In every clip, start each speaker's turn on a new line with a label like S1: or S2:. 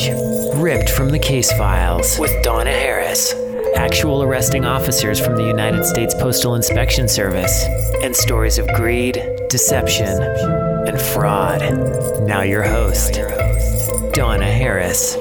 S1: Badge, ripped from the case files with Donna Harris, actual arresting officers from the United States Postal Inspection Service, and stories of greed, deception, and fraud. Now, your host, Donna Harris.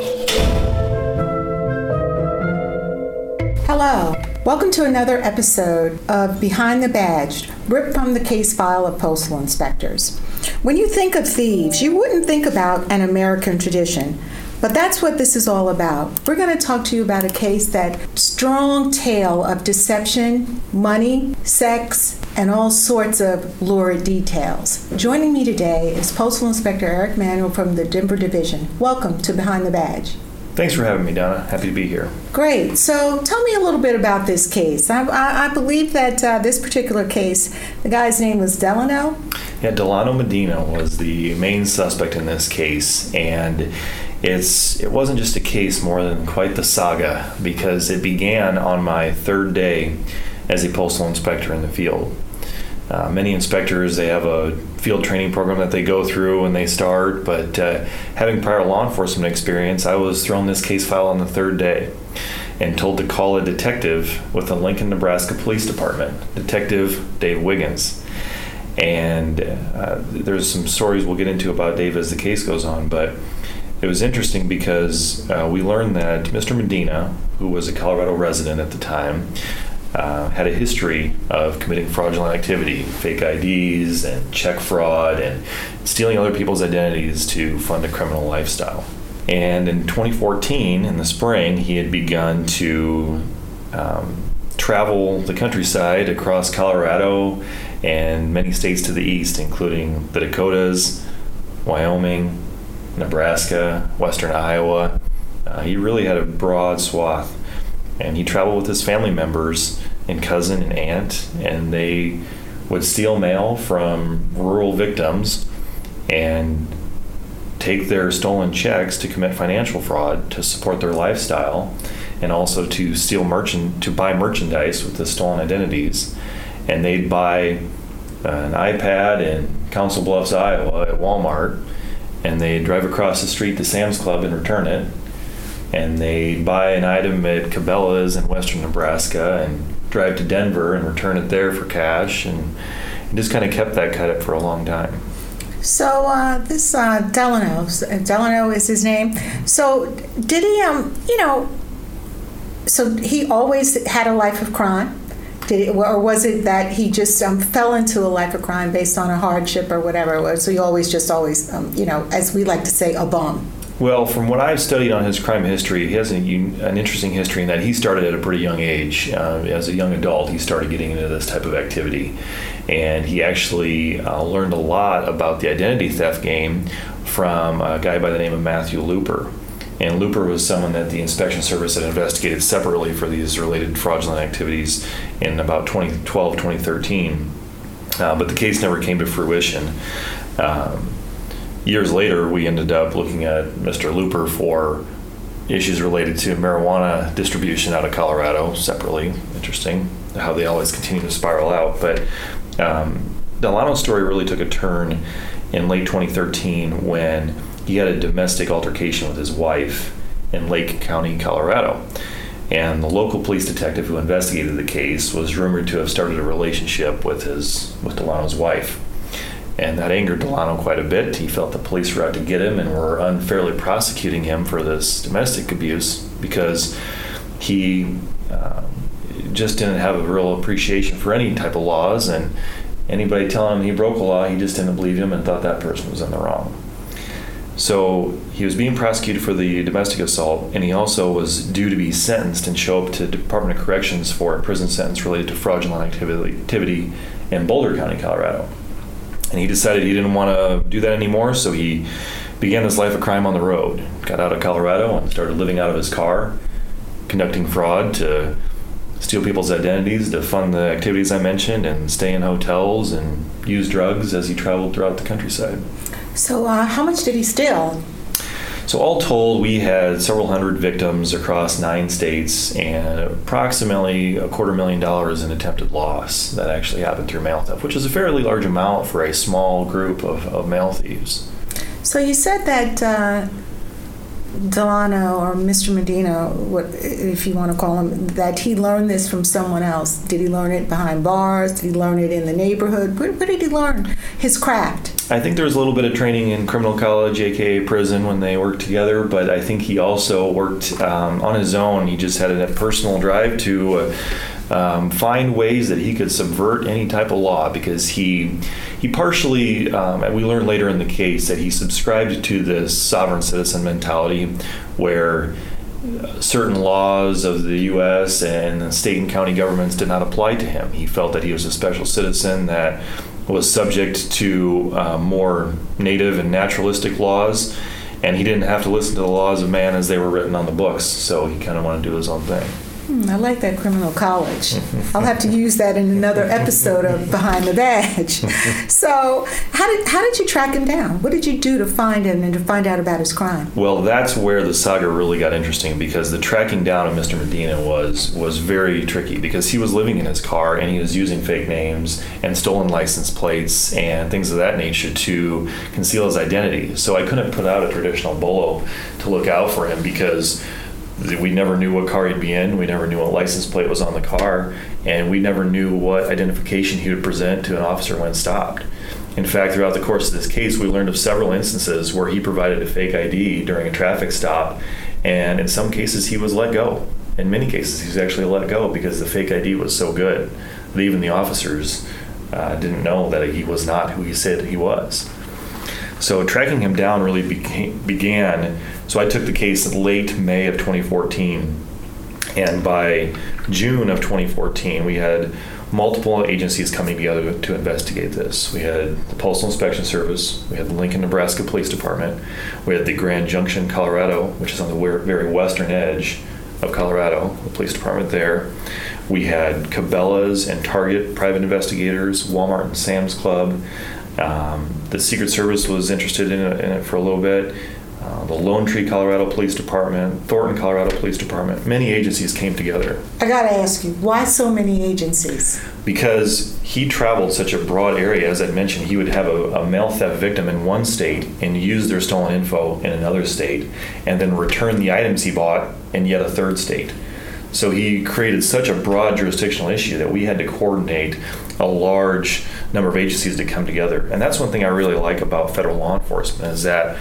S2: Hello. Welcome to another episode of Behind the Badge, ripped from the case file of postal inspectors. When you think of thieves, you wouldn't think about an American tradition, but that's what this is all about. We're going to talk to you about a case that strong tale of deception, money, sex, and all sorts of lurid details. Joining me today is Postal Inspector Eric Manuel from the Denver Division. Welcome to Behind the Badge.
S3: Thanks for having me, Donna. Happy to be here.
S2: Great. So tell me a little bit about this case. I, I, I believe that uh, this particular case, the guy's name was Delano.
S3: Yeah, Delano Medina was the main suspect in this case, and it's it wasn't just a case more than quite the saga because it began on my third day as a postal inspector in the field. Uh, many inspectors they have a field training program that they go through when they start, but uh, having prior law enforcement experience, I was thrown this case file on the third day and told to call a detective with the Lincoln, Nebraska Police Department, Detective Dave Wiggins. And uh, there's some stories we'll get into about Dave as the case goes on, but it was interesting because uh, we learned that Mr. Medina, who was a Colorado resident at the time, uh, had a history of committing fraudulent activity, fake IDs, and check fraud, and stealing other people's identities to fund a criminal lifestyle. And in 2014, in the spring, he had begun to um, travel the countryside across Colorado and many states to the east, including the Dakotas, Wyoming, Nebraska, western Iowa. Uh, he really had a broad swath. And he traveled with his family members and cousin and aunt, and they would steal mail from rural victims and take their stolen checks to commit financial fraud to support their lifestyle and also to steal merchant to buy merchandise with the stolen identities and they'd buy an iPad in Council Bluffs, Iowa at Walmart and they'd drive across the street to Sam's Club and return it and they'd buy an item at Cabela's in western Nebraska and drive to Denver and return it there for cash and, just kind of kept that cut up for a long time.
S2: So uh, this uh, Delano, Delano is his name. So did he, um, you know, so he always had a life of crime? Did it, or was it that he just um, fell into a life of crime based on a hardship or whatever it was? So he always just always, um, you know, as we like to say, a bum.
S3: Well, from what I've studied on his crime history, he has an, an interesting history in that he started at a pretty young age. Uh, as a young adult, he started getting into this type of activity. And he actually uh, learned a lot about the identity theft game from a guy by the name of Matthew Looper. And Looper was someone that the inspection service had investigated separately for these related fraudulent activities in about 2012, 2013. Uh, but the case never came to fruition. Um, years later, we ended up looking at Mr. Looper for issues related to marijuana distribution out of Colorado separately. Interesting how they always continue to spiral out. But um, Delano's story really took a turn in late 2013 when he had a domestic altercation with his wife in Lake County, Colorado. And the local police detective who investigated the case was rumored to have started a relationship with his with Delano's wife and that angered Delano quite a bit. He felt the police were out to get him and were unfairly prosecuting him for this domestic abuse because he uh, just didn't have a real appreciation for any type of laws, and anybody telling him he broke a law, he just didn't believe him and thought that person was in the wrong. So he was being prosecuted for the domestic assault, and he also was due to be sentenced and show up to Department of Corrections for a prison sentence related to fraudulent activity, in Boulder County, Colorado and he decided he didn't want to do that anymore, so he began his life of crime on the road. Got out of Colorado and started living out of his car, conducting fraud to steal people's identities to fund the activities I mentioned, and stay in hotels and use drugs as he traveled throughout the countryside.
S2: So, uh, how much did he steal?
S3: So, all told, we had several hundred victims across nine states and approximately a quarter million dollars in attempted loss that actually happened through mail theft, which is a fairly large amount for a small group of, of mail thieves.
S2: So, you said that uh, Delano or Mr. Medina, what, if you want to call him, that he learned this from someone else? Did he learn it behind bars? Did he learn it in the neighborhood? Where, where did he learn his craft?
S3: I think there was a little bit of training in criminal college, aka prison, when they worked together. But I think he also worked um, on his own. He just had a personal drive to uh, um, find ways that he could subvert any type of law because he he partially um, and we learned later in the case that he subscribed to this sovereign citizen mentality where uh, certain laws of the U.S. and state and county governments did not apply to him. He felt that he was a special citizen that was subject to uh, more native and naturalistic laws, and he didn't have to listen to the laws of man as they were written on the books. So he kind of wanted to do his own thing.
S2: Hmm, I like that criminal college. I'll have to use that in another episode of Behind the Badge. So, how did how did you track him down? What did you do to find him and to find out about his crime?
S3: Well, that's where the saga really got interesting because the tracking down of Mr. Medina was was very tricky because he was living in his car and he was using fake names and stolen license plates and things of that nature to conceal his identity. So I couldn't put out a traditional bolo to look out for him because we never knew what car he'd be in. We never knew what license plate was on the car, and we never knew what identification he would present to an officer when stopped. In fact, throughout the course of this case, we learned of several instances where he provided a fake ID during a traffic stop, and in some cases, he was let go. In many cases, he was actually let go because the fake ID was so good that even the officers uh, didn't know that he was not who he said he was. So tracking him down really became, began. So I took the case in late May of 2014, and by June of 2014, we had multiple agencies coming together to, to investigate this. We had the Postal Inspection Service, we had the Lincoln, Nebraska Police Department, we had the Grand Junction, Colorado, which is on the very western edge of Colorado, the police department there. We had Cabela's and Target private investigators, Walmart and Sam's Club. Um, the Secret Service was interested in it, in it for a little bit. Uh, the Lone Tree, Colorado Police Department, Thornton, Colorado Police Department. Many agencies came together.
S2: I got to ask you, why so many agencies?
S3: Because he traveled such a broad area, as I mentioned, he would have a, a mail theft victim in one state and use their stolen info in another state, and then return the items he bought in yet a third state. So he created such a broad jurisdictional issue that we had to coordinate a large number of agencies to come together. And that's one thing I really like about federal law enforcement is that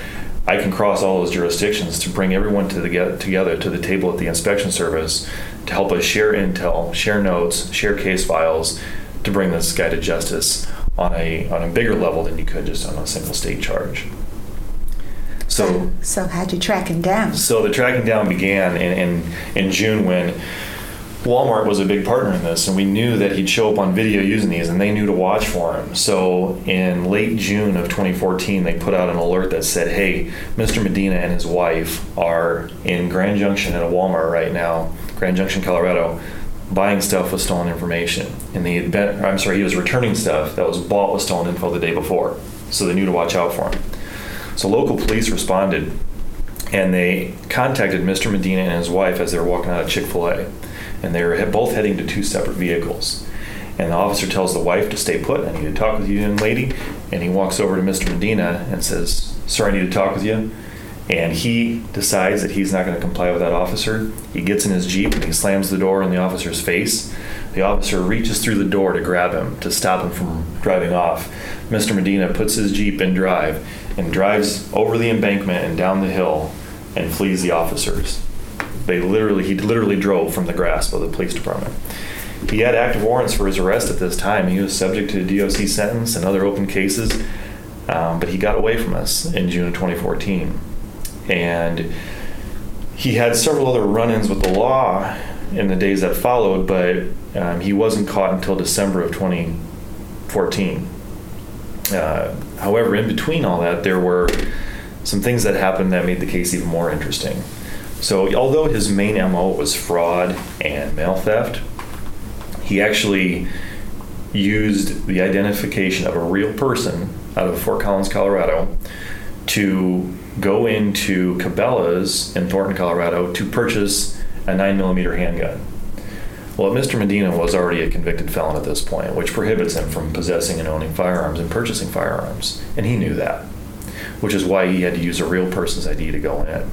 S3: I can cross all those jurisdictions to bring everyone to the get, together to the table at the inspection service to help us share intel, share notes, share case files to bring this guy to justice on a on a bigger level than you could just on a single state charge.
S2: So, so how'd you track him down?
S3: So the tracking down began in, in, in June when Walmart was a big partner in this, and we knew that he'd show up on video using these, and they knew to watch for him. So in late June of 2014, they put out an alert that said, "Hey, Mr. Medina and his wife are in Grand Junction at a Walmart right now, Grand Junction, Colorado." Buying stuff with stolen information, and the I'm sorry, he was returning stuff that was bought with stolen info the day before, so they knew to watch out for him. So local police responded and they contacted Mr. Medina and his wife as they were walking out of Chick fil A. And they were both heading to two separate vehicles. And the officer tells the wife to stay put. I need to talk with you, young lady. And he walks over to Mr. Medina and says, Sir, I need to talk with you. And he decides that he's not going to comply with that officer. He gets in his Jeep and he slams the door in the officer's face. The officer reaches through the door to grab him, to stop him from driving off. Mr. Medina puts his Jeep in drive and drives over the embankment and down the hill and flees the officers. They literally, he literally drove from the grasp of the police department. He had active warrants for his arrest at this time. He was subject to a DOC sentence and other open cases, um, but he got away from us in June of 2014. And he had several other run ins with the law in the days that followed, but um, he wasn't caught until December of 2014. Uh, however, in between all that, there were some things that happened that made the case even more interesting. So, although his main MO was fraud and mail theft, he actually used the identification of a real person out of Fort Collins, Colorado, to go into Cabela's in Thornton, Colorado, to purchase a 9mm handgun. Well, Mr. Medina was already a convicted felon at this point, which prohibits him from possessing and owning firearms and purchasing firearms, and he knew that, which is why he had to use a real person's ID to go in.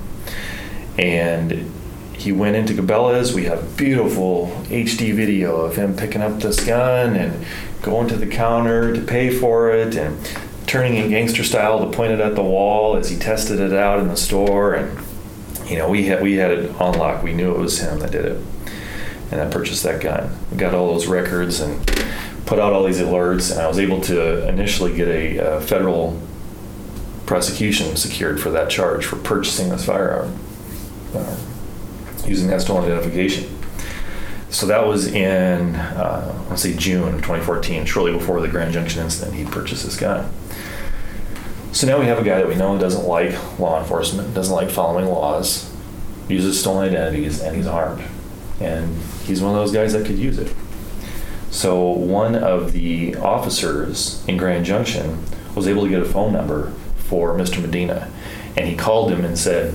S3: And he went into Cabela's. We have beautiful HD video of him picking up this gun and going to the counter to pay for it and turning in gangster style to point it at the wall as he tested it out in the store. And you know, we had we had it on lock. We knew it was him that did it, and I purchased that gun. We got all those records and put out all these alerts, and I was able to initially get a, a federal prosecution secured for that charge for purchasing this firearm uh, using that stolen identification. So that was in, uh, let's say, June of 2014, shortly before the Grand Junction incident. He purchased this gun. So now we have a guy that we know doesn't like law enforcement, doesn't like following laws, uses stolen identities, and he's armed. And he's one of those guys that could use it. So one of the officers in Grand Junction was able to get a phone number for Mr. Medina, and he called him and said,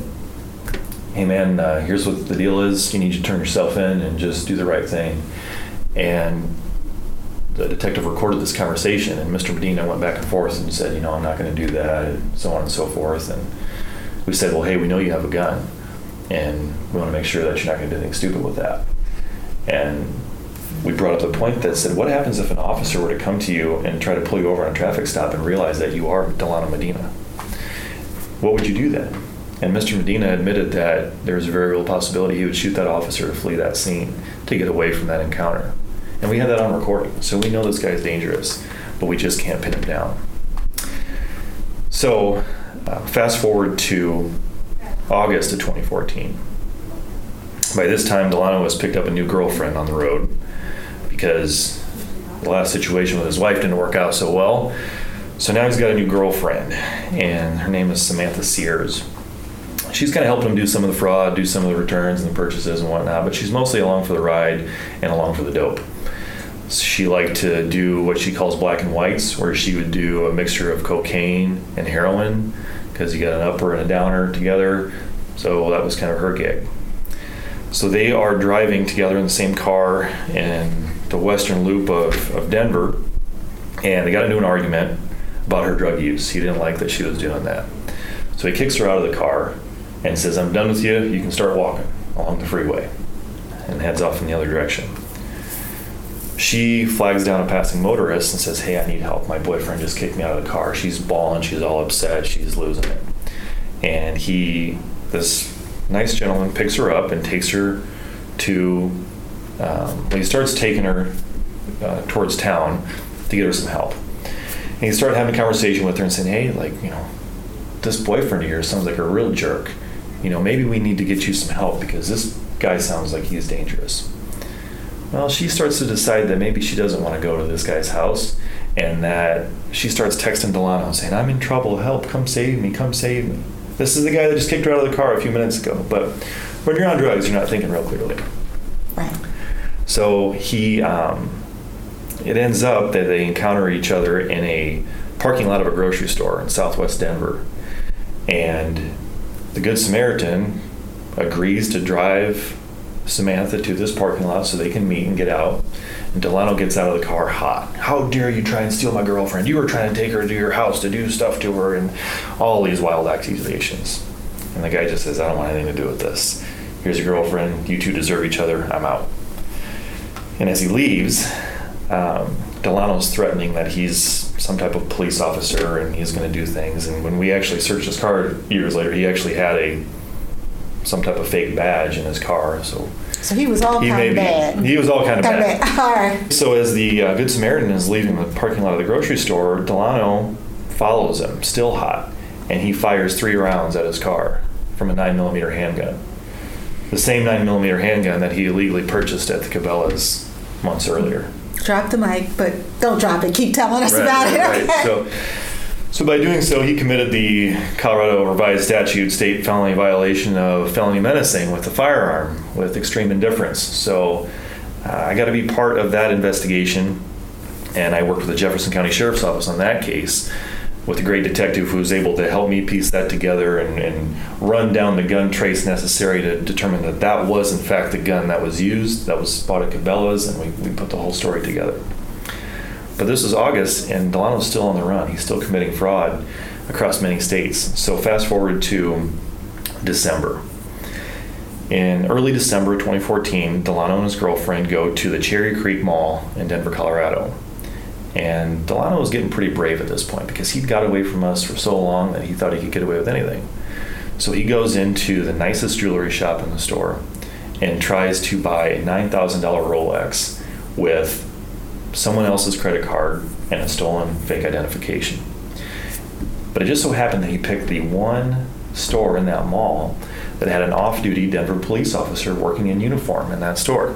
S3: "Hey man, uh, here's what the deal is. You need to turn yourself in and just do the right thing." And the detective recorded this conversation, and Mr. Medina went back and forth and said, "You know, I'm not going to do that," and so on and so forth. And we said, "Well, hey, we know you have a gun, and we want to make sure that you're not going to do anything stupid with that." And we brought up the point that said, what happens if an officer were to come to you and try to pull you over on a traffic stop and realize that you are Delano Medina? What would you do then? And Mr. Medina admitted that there was a very real possibility he would shoot that officer to flee that scene to get away from that encounter. And we had that on recording, so we know this guy's dangerous, but we just can't pin him down. So, uh, fast forward to August of 2014. By this time, Delano has picked up a new girlfriend on the road because the last situation with his wife didn't work out so well. So now he's got a new girlfriend, and her name is Samantha Sears. She's kind of helping him do some of the fraud, do some of the returns and the purchases and whatnot, but she's mostly along for the ride and along for the dope. She liked to do what she calls black and whites, where she would do a mixture of cocaine and heroin, because you got an upper and a downer together. So that was kind of her gig. So they are driving together in the same car in the western loop of, of Denver, and they got into an argument about her drug use. He didn't like that she was doing that. So he kicks her out of the car and says, I'm done with you. You can start walking along the freeway, and heads off in the other direction. She flags down a passing motorist and says, Hey, I need help. My boyfriend just kicked me out of the car. She's bawling. She's all upset. She's losing it. And he, this nice gentleman, picks her up and takes her to, um, he starts taking her uh, towards town to get her some help. And he started having a conversation with her and saying, Hey, like, you know, this boyfriend of yours sounds like a real jerk. You know, maybe we need to get you some help because this guy sounds like he's dangerous. Well, she starts to decide that maybe she doesn't want to go to this guy's house and that she starts texting Delano saying, I'm in trouble, help, come save me, come save me. This is the guy that just kicked her out of the car a few minutes ago. But when you're on drugs, you're not thinking real clearly.
S2: Right.
S3: So he, um, it ends up that they encounter each other in a parking lot of a grocery store in southwest Denver. And the Good Samaritan agrees to drive Samantha to this parking lot so they can meet and get out. And Delano gets out of the car hot. How dare you try and steal my girlfriend? You were trying to take her to your house to do stuff to her and all these wild accusations. And the guy just says, I don't want anything to do with this. Here's your girlfriend. You two deserve each other. I'm out. And as he leaves, um, Delano's threatening that he's some type of police officer and he's going to do things. And when we actually searched his car years later, he actually had a some type of fake badge in his car. So
S2: So he was all
S3: he
S2: kind of
S3: be
S2: bad.
S3: he was all kind of
S2: Kind
S3: bad.
S2: bad. All right.
S3: So as the uh, Good Samaritan is leaving the parking lot of the grocery store, Delano follows him, still hot, and he fires three rounds at his car from a nine millimeter handgun. The same nine millimeter handgun that he illegally purchased at the Cabela's months earlier.
S2: Drop the mic, but don't drop it. Keep telling us
S3: Right,
S2: about
S3: right,
S2: it.
S3: right. So, so by doing so, he committed the Colorado revised statute state felony violation of felony menacing with a firearm with extreme indifference. So uh, I got to be part of that investigation, and I worked with the Jefferson County Sheriff's Office on that case with a great detective who was able to help me piece that together and, and run down the gun trace necessary to determine that that was in fact the gun that was used, that was bought at Cabela's, and we, we put the whole story together. But this was August, and Delano's still on the run. He's still committing fraud across many states. So fast forward to December. In early December 2014, Delano and his girlfriend go to the Cherry Creek Mall in Denver, Colorado. And Delano was getting pretty brave at this point because he'd got away from us for so long that he thought he could get away with anything. So he goes into the nicest jewelry shop in the store and tries to buy a $9,000 Rolex with someone else's credit card and a stolen fake identification. But it just so happened that he picked the one store in that mall that had an off duty Denver police officer working in uniform in that store.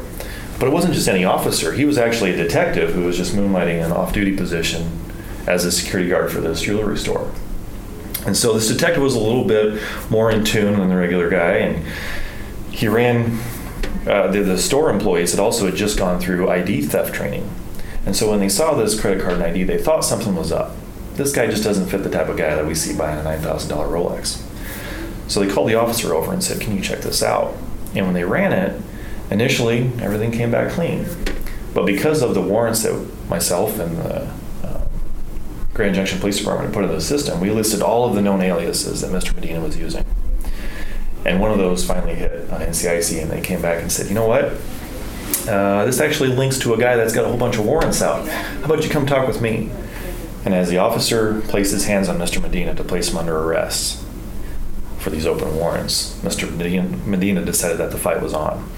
S3: But it wasn't just any officer, he was actually a detective who was just moonlighting an off duty position as a security guard for this jewelry store. And so this detective was a little bit more in tune than the regular guy, and he ran. Uh, the, the store employees had also had just gone through ID theft training, and so when they saw this credit card and ID, they thought something was up. This guy just doesn't fit the type of guy that we see buying a nine thousand dollar Rolex. So they called the officer over and said, "Can you check this out?" And when they ran it, initially everything came back clean, but because of the warrants that myself and the Grand Junction Police Department put into the system, we listed all of the known aliases that Mr. Medina was using. And one of those finally hit on NCIC, and they came back and said, you know what? Uh, this actually links to a guy that's got a whole bunch of warrants out. How about you come talk with me? And as the officer placed his hands on Mr. Medina to place him under arrest for these open warrants, Mr. Medina decided that the fight was on.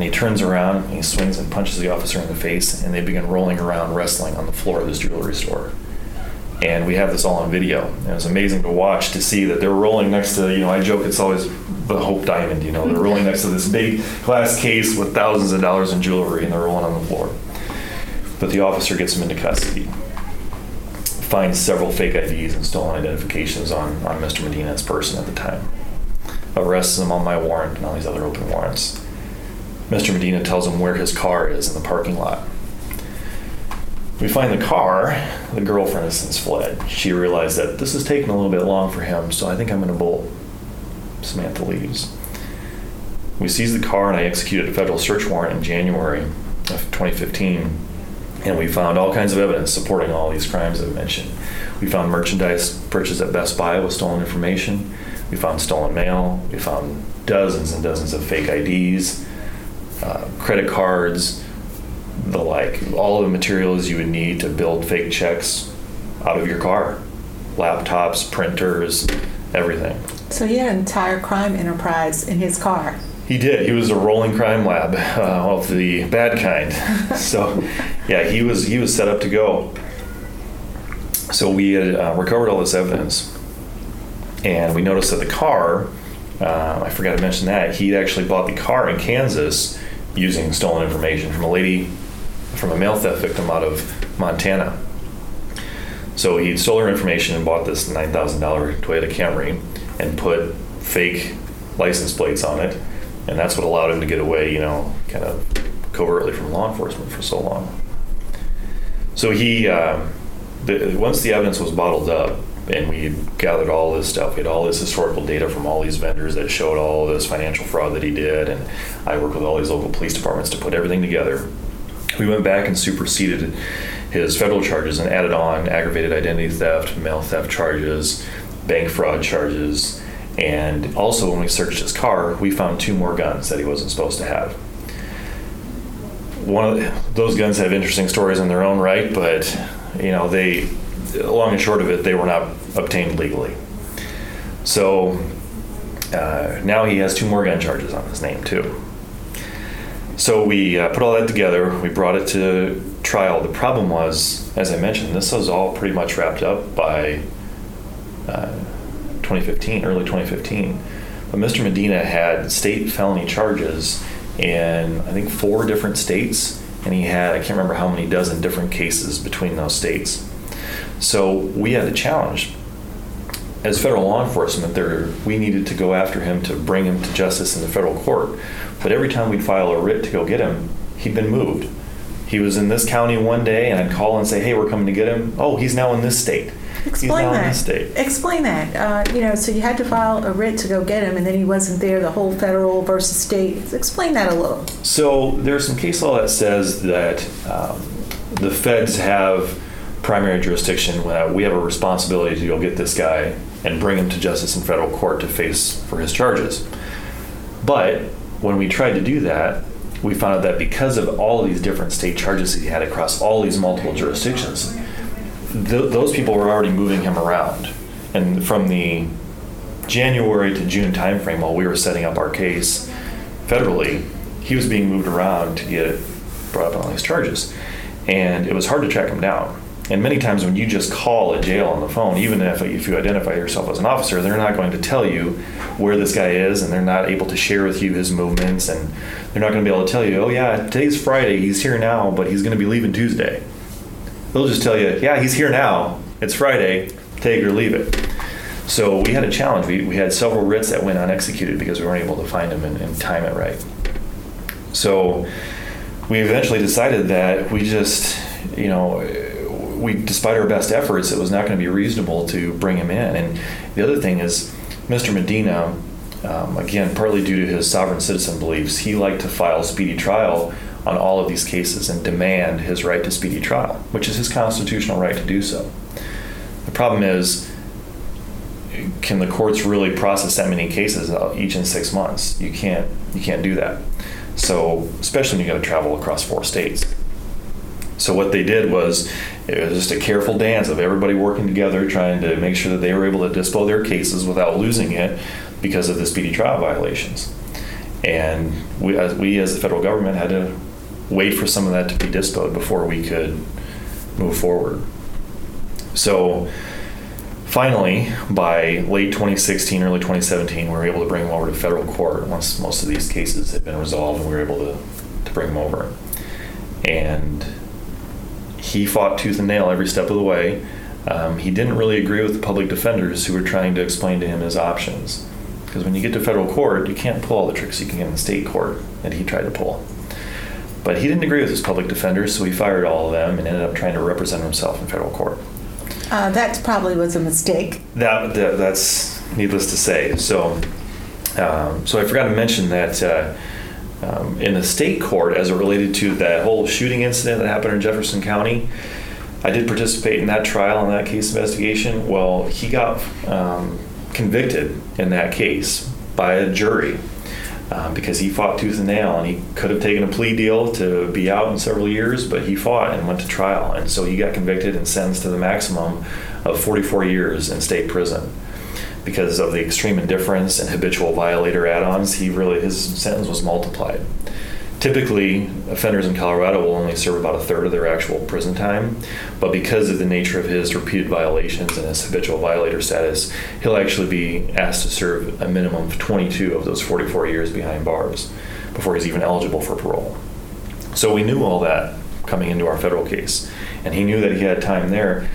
S3: And he turns around and he swings and punches the officer in the face, and they begin rolling around, wrestling on the floor of this jewelry store and we have this all on video. And it was amazing to watch to see that they're rolling next to, you know, I joke it's always the Hope Diamond, you know, they're rolling next to this big glass case with thousands of dollars in jewelry and they're rolling on the floor. But the officer gets them into custody, finds several fake IDs and stolen identifications on, on Mr. Medina's person at the time, arrests him on my warrant and all these other open warrants. Mr. Medina tells him where his car is in the parking lot we find the car. The girlfriend has since fled. She realized that this is taking a little bit long for him, so I think I'm going to bolt. Samantha leaves. We seize the car, and I executed a federal search warrant in January of 2015. And we found all kinds of evidence supporting all these crimes I've mentioned. We found merchandise purchased at Best Buy with stolen information. We found stolen mail. We found dozens and dozens of fake IDs, uh, credit cards, the like all the materials you would need to build fake checks out of your car. Laptops printers everything.
S2: So he had an entire crime enterprise in his car.
S3: He did. He was a rolling crime lab uh, of the bad kind. So yeah he was he was set up to go. So we had uh, recovered all this evidence. And we noticed that the car uh, i forgot to mention that he actually bought the car in kansas using stolen information from a lady from a mail theft victim out of Montana. So he stole her information and bought this $9,000 Toyota Camry and put fake license plates on it. And that's what allowed him to get away, you know, kind of covertly from law enforcement for so long. So he, uh, the, once the evidence was bottled up, and we gathered all this stuff. We had all this historical data from all these vendors that showed all this financial fraud that he did, and I worked with all these local police departments to put everything together we went back and superseded his federal charges and added on aggravated identity theft, mail theft charges, bank fraud charges, and also when we searched his car, we found two more guns that he wasn't supposed to have. One of the, those guns have interesting stories in their own right, but you know they, long and short of it, they were not obtained legally. So uh, now he has two more gun charges on his name too. So we uh, put all that together. We brought it to trial. The problem was, as I mentioned, this was all pretty much wrapped up by uh, 2015, early 2015. But Mr. Medina had state felony charges in, I think, four different states, and he had, I can't remember how many dozen different cases between those states. So we had a challenge. As federal law enforcement, there, we needed to go after him to bring him to justice in the federal court. But every time we'd file a writ to go get him, he'd been moved. He was in this county one day, and I'd call and say, "Hey, we're coming to get him." Oh, he's now in this state.
S2: Explain that. Explain that. Uh, you know, so you had to file a writ to go get him, and then he wasn't there. The whole federal versus state. Explain that a little.
S3: So there's some case law that says that um, the feds have primary jurisdiction. Uh, we have a responsibility to go get this guy and bring him to justice in federal court to face for his charges. But when we tried to do that, we found out that because of all these different state charges he had across all these multiple jurisdictions, th- those people were already moving him around. And from the January to June timeframe, while we were setting up our case federally, he was being moved around to get brought up on all these charges. And it was hard to track him down. And many times when you just call a jail on the phone, even if, if you identify yourself as an officer, they're not going to tell you where this guy is and they're not able to share with you his movements and they're not going to be able to tell you, oh yeah, today's Friday, he's here now, but he's going to be leaving Tuesday. They'll just tell you, yeah, he's here now, it's Friday, take or leave it. So we had a challenge. We, we had several writs that went unexecuted because we weren't able to find him and, and time it right. So we eventually decided that we just, you know, we, despite our best efforts, it was not going to be reasonable to bring him in. And the other thing is, Mr. Medina, um, again, partly due to his sovereign citizen beliefs, he liked to file speedy trial on all of these cases and demand his right to speedy trial, which is his constitutional right to do so. The problem is, can the courts really process that many cases each in six months? You can't. You can't do that. So, especially when you got to travel across four states. So what they did was it was just a careful dance of everybody working together, trying to make sure that they were able to dispose their cases without losing it because of the speedy trial violations. And we, as we as the federal government had to wait for some of that to be disposed before we could move forward. So finally, by late 2016, early 2017, we were able to bring them over to federal court once most of these cases had been resolved and we were able to, to bring them over. And he fought tooth and nail every step of the way. Um, he didn't really agree with the public defenders who were trying to explain to him his options. Because when you get to federal court, you can't pull all the tricks you can get in the state court that he tried to pull. But he didn't agree with his public defenders, so he fired all of them and ended up trying to represent himself in federal court.
S2: Uh, that probably was a mistake.
S3: That, that that's needless to say. So, um, so I forgot to mention that uh, um, in the state court, as it related to that whole shooting incident that happened in Jefferson County, I did participate in that trial in that case investigation. Well, he got um, convicted in that case by a jury um, because he fought tooth and nail and he could have taken a plea deal to be out in several years, but he fought and went to trial. And so he got convicted and sentenced to the maximum of 44 years in state prison. Because of the extreme indifference and habitual violator add ons, he really his sentence was multiplied. Typically, offenders in Colorado will only serve about a third of their actual prison time, but because of the nature of his repeated violations and his habitual violator status, he'll actually be asked to serve a minimum of 22 of those 44 years behind bars before he's even eligible for parole. So we knew all that coming into our federal case, and he knew that he had time there,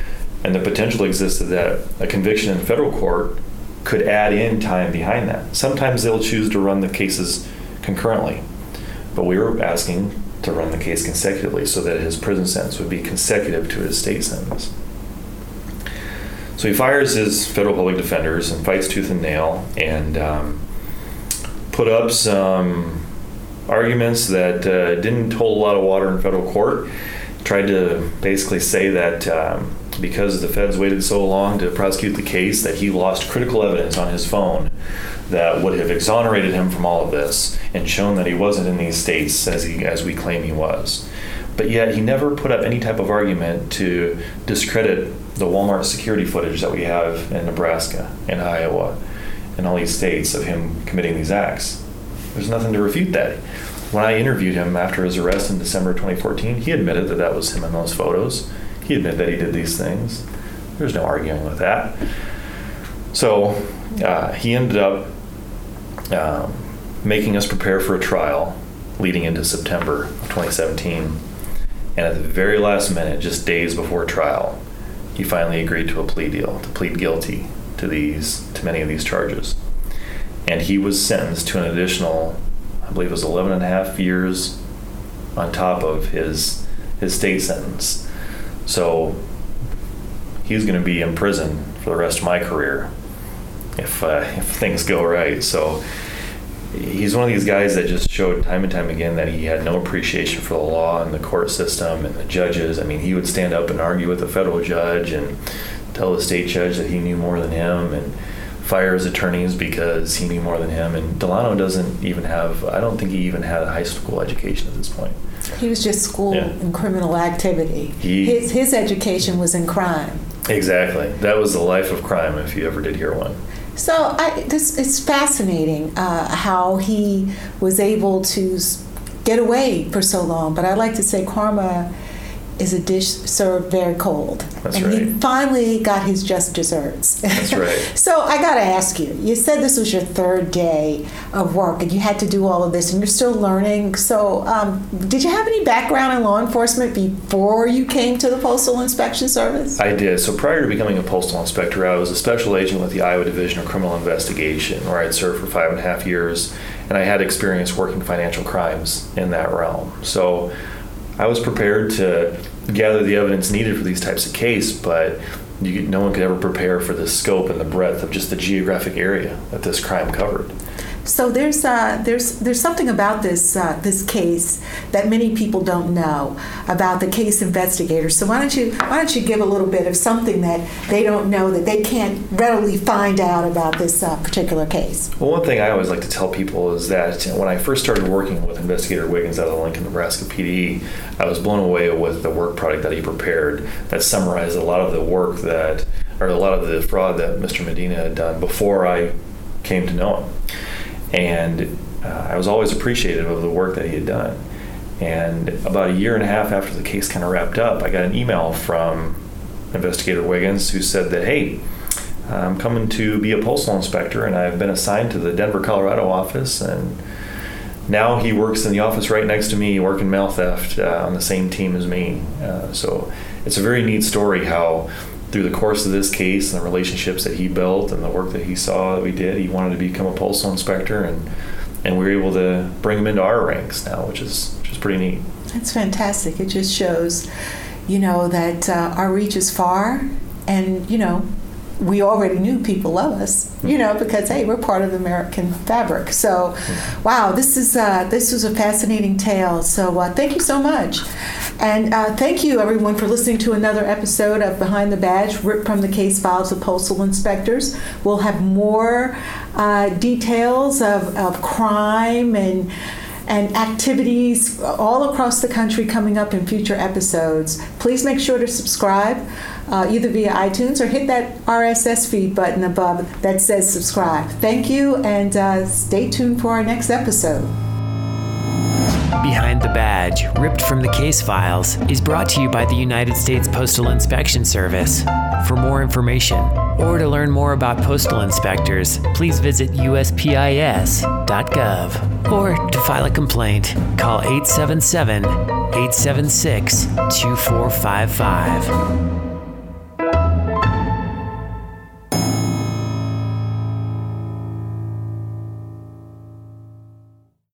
S3: and the potential existed that a conviction in federal court could add in time behind that. Sometimes they'll choose to run the cases concurrently but we were asking to run the case consecutively so that his prison sentence would be consecutive to his state sentence. So he fires his federal public defenders and fights tooth and nail and um, put up some arguments that uh, didn't hold a lot of water in federal court. Tried to basically say that um, because the feds waited so long to prosecute the case, that he lost critical evidence on his phone that would have exonerated him from all of this and shown that he wasn't in these states as he as we claim he was. But yet he never put up any type of argument to discredit the Walmart security footage that we have in Nebraska and Iowa and all these states of him committing these acts. There's nothing to refute that. When I interviewed him after his arrest in December 2014, he admitted that that was him in those photos. He admitted that he did these things. There's no arguing with that. So uh, he ended up um, making us prepare for a trial leading into September of 2017. And at the very last minute, just days before trial, he finally agreed to a plea deal to plead guilty to these to many of these charges. And he was sentenced to an additional, I believe it was 11 and a half years on top of his his state sentence. So he's going to be in prison for the rest of my career if uh, if things go right. So he's one of these guys that just showed time and time again that he had no appreciation for the law and the court system and the judges. I mean, he would stand up and argue with the federal judge and tell the state judge that he knew more than him and fire his attorneys because he knew more than him. And Delano doesn't even have, I don't think he even had a high school education at this point.
S2: He was just schooled
S3: Yeah.
S2: in criminal activity.
S3: He-
S2: his, his education was in crime.
S3: Exactly. That was the life of crime if you ever did hear one.
S2: So I, this it's fascinating uh, how he was able to get away for so long. But I like to say karma is a dish served very cold,
S3: That's right.
S2: and he finally got his just desserts.
S3: That's right.
S2: so I got to ask you. You said this was your third day of work, and you had to do all of this, and you're still learning. So, um, did you have any background in law enforcement before you came to the Postal Inspection Service?
S3: I did. So prior to becoming a postal inspector, I was a special agent with the Iowa Division of Criminal Investigation, where I'd served for five and a half years, and I had experience working financial crimes in that realm. So I was prepared to gather the evidence needed for these types of case, but you, no one could ever prepare for the scope and the breadth of just the geographic area that this crime covered.
S2: So there's uh, there's there's something about this uh, this case that many people don't know about the case investigators. So why don't you why don't you give a little bit of something that they don't know that they can't readily find out about this uh, particular case?
S3: Well, one thing I always like to tell people is that when I first started working with Investigator Wiggins out of the Lincoln, Nebraska PD, I was blown away with the work product that he prepared that summarized a lot of the work that, or a lot of the fraud that Mr. Medina had done before I came to know him. And uh, I was always appreciative of the work that he had done. And about a year and a half after the case kind of wrapped up, I got an email from Investigator Wiggins who said that, hey, I'm coming to be a postal inspector, and I've been assigned to the Denver, Colorado office. And now he works in the office right next to me, working mail theft uh, on the same team as me. Uh, so it's a very neat story how, through the course of this case and the relationships that he built and the work that he saw that we did, he wanted to become a postal inspector, and and we were able to bring him into our ranks now, which is which is pretty neat.
S2: That's fantastic. It just shows, you know, that uh, our reach is far, and you know, we already knew people love us, you know, because hey, we're part of the American fabric. So, wow, this is uh, this was a fascinating tale. So, uh, thank you so much, and uh, thank you everyone for listening to another episode of Behind the Badge, ripped from the case files of postal inspectors. We'll have more uh, details of, of crime and and activities all across the country coming up in future episodes. Please make sure to subscribe uh, either via iTunes or hit that RSS feed button above that says subscribe. Thank you and uh, stay tuned for our next episode.
S1: Behind the Badge, ripped from the case files, is brought to you by the United States Postal Inspection Service. For more information or to learn more about postal inspectors, please visit USPIS.gov. Or to file a complaint, call 877 876 2455.